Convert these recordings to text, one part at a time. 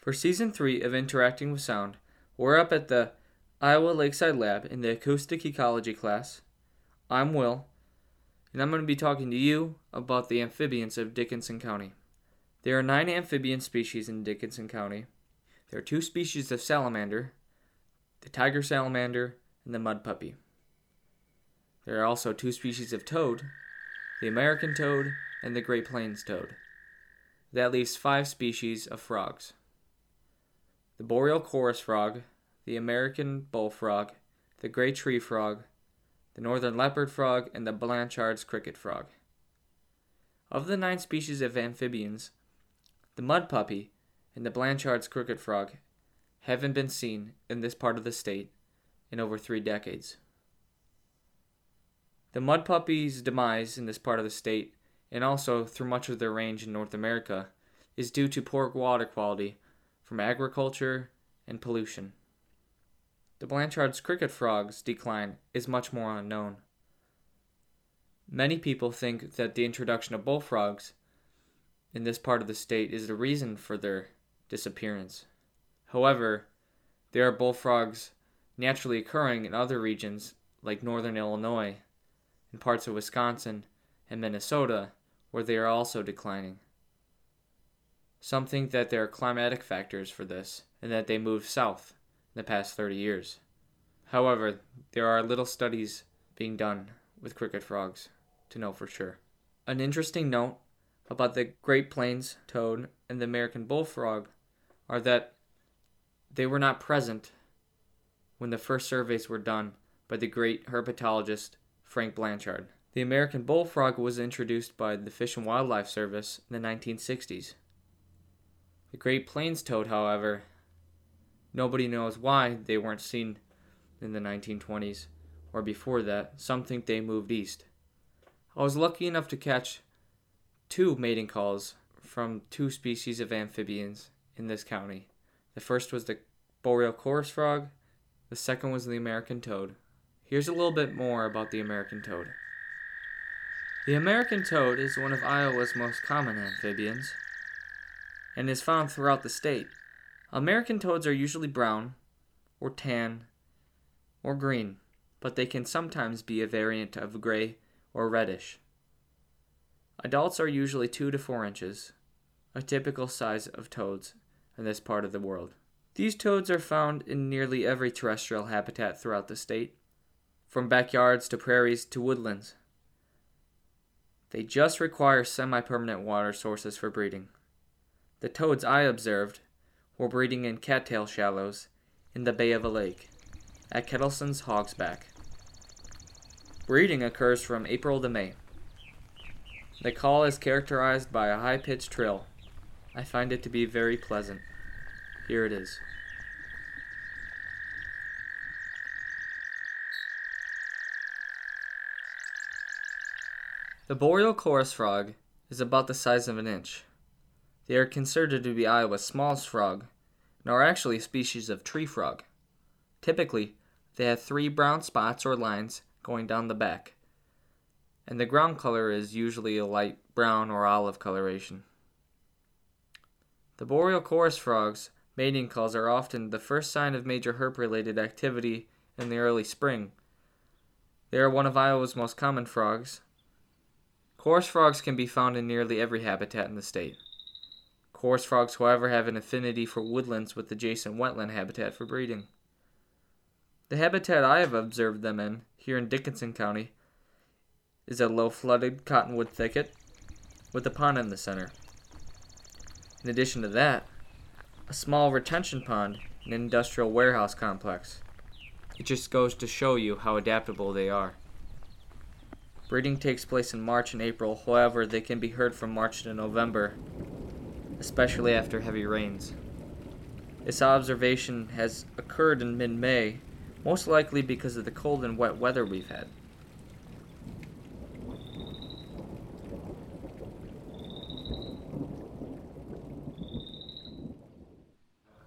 For season three of Interacting with Sound, we're up at the Iowa Lakeside Lab in the Acoustic Ecology class. I'm Will, and I'm going to be talking to you about the amphibians of Dickinson County. There are nine amphibian species in Dickinson County. There are two species of salamander the tiger salamander and the mud puppy. There are also two species of toad the American toad and the Great Plains toad. That leaves five species of frogs the boreal chorus frog, the American bullfrog, the gray tree frog, the northern leopard frog, and the Blanchard's cricket frog. Of the nine species of amphibians, the mud puppy and the Blanchard's cricket frog haven't been seen in this part of the state in over three decades. The mud puppy's demise in this part of the state, and also through much of their range in North America, is due to poor water quality from agriculture and pollution. The Blanchard's cricket frog's decline is much more unknown. Many people think that the introduction of bullfrogs in this part of the state is the reason for their disappearance. However, there are bullfrogs naturally occurring in other regions like northern Illinois and parts of Wisconsin and Minnesota where they are also declining. Some think that there are climatic factors for this and that they moved south in the past 30 years. However, there are little studies being done with cricket frogs to know for sure. An interesting note about the Great Plains toad and the American bullfrog are that they were not present when the first surveys were done by the great herpetologist Frank Blanchard. The American bullfrog was introduced by the Fish and Wildlife Service in the 1960s. The Great Plains toad, however, nobody knows why they weren't seen in the 1920s or before that. Some think they moved east. I was lucky enough to catch two mating calls from two species of amphibians in this county. The first was the boreal chorus frog, the second was the American toad. Here's a little bit more about the American toad. The American toad is one of Iowa's most common amphibians and is found throughout the state. American toads are usually brown, or tan, or green, but they can sometimes be a variant of gray or reddish. Adults are usually 2 to 4 inches, a typical size of toads in this part of the world. These toads are found in nearly every terrestrial habitat throughout the state, from backyards to prairies to woodlands. They just require semi permanent water sources for breeding. The toads I observed were breeding in cattail shallows in the bay of a lake at Kettleson's Hogsback. Breeding occurs from April to May. The call is characterized by a high pitched trill. I find it to be very pleasant. Here it is. The boreal chorus frog is about the size of an inch. They are considered to be Iowa's smallest frog and are actually a species of tree frog. Typically, they have three brown spots or lines going down the back, and the ground color is usually a light brown or olive coloration. The boreal chorus frogs' mating calls are often the first sign of major herp related activity in the early spring. They are one of Iowa's most common frogs. Chorus frogs can be found in nearly every habitat in the state. Chorus frogs, however, have an affinity for woodlands with adjacent wetland habitat for breeding. The habitat I have observed them in, here in Dickinson County, is a low flooded cottonwood thicket with a pond in the center. In addition to that, a small retention pond an industrial warehouse complex. It just goes to show you how adaptable they are. Breeding takes place in March and April, however, they can be heard from March to November especially after heavy rains. This observation has occurred in mid May, most likely because of the cold and wet weather we've had.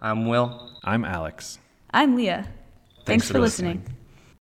I'm Will. I'm Alex. I'm Leah. Thanks, Thanks for, for listening. listening.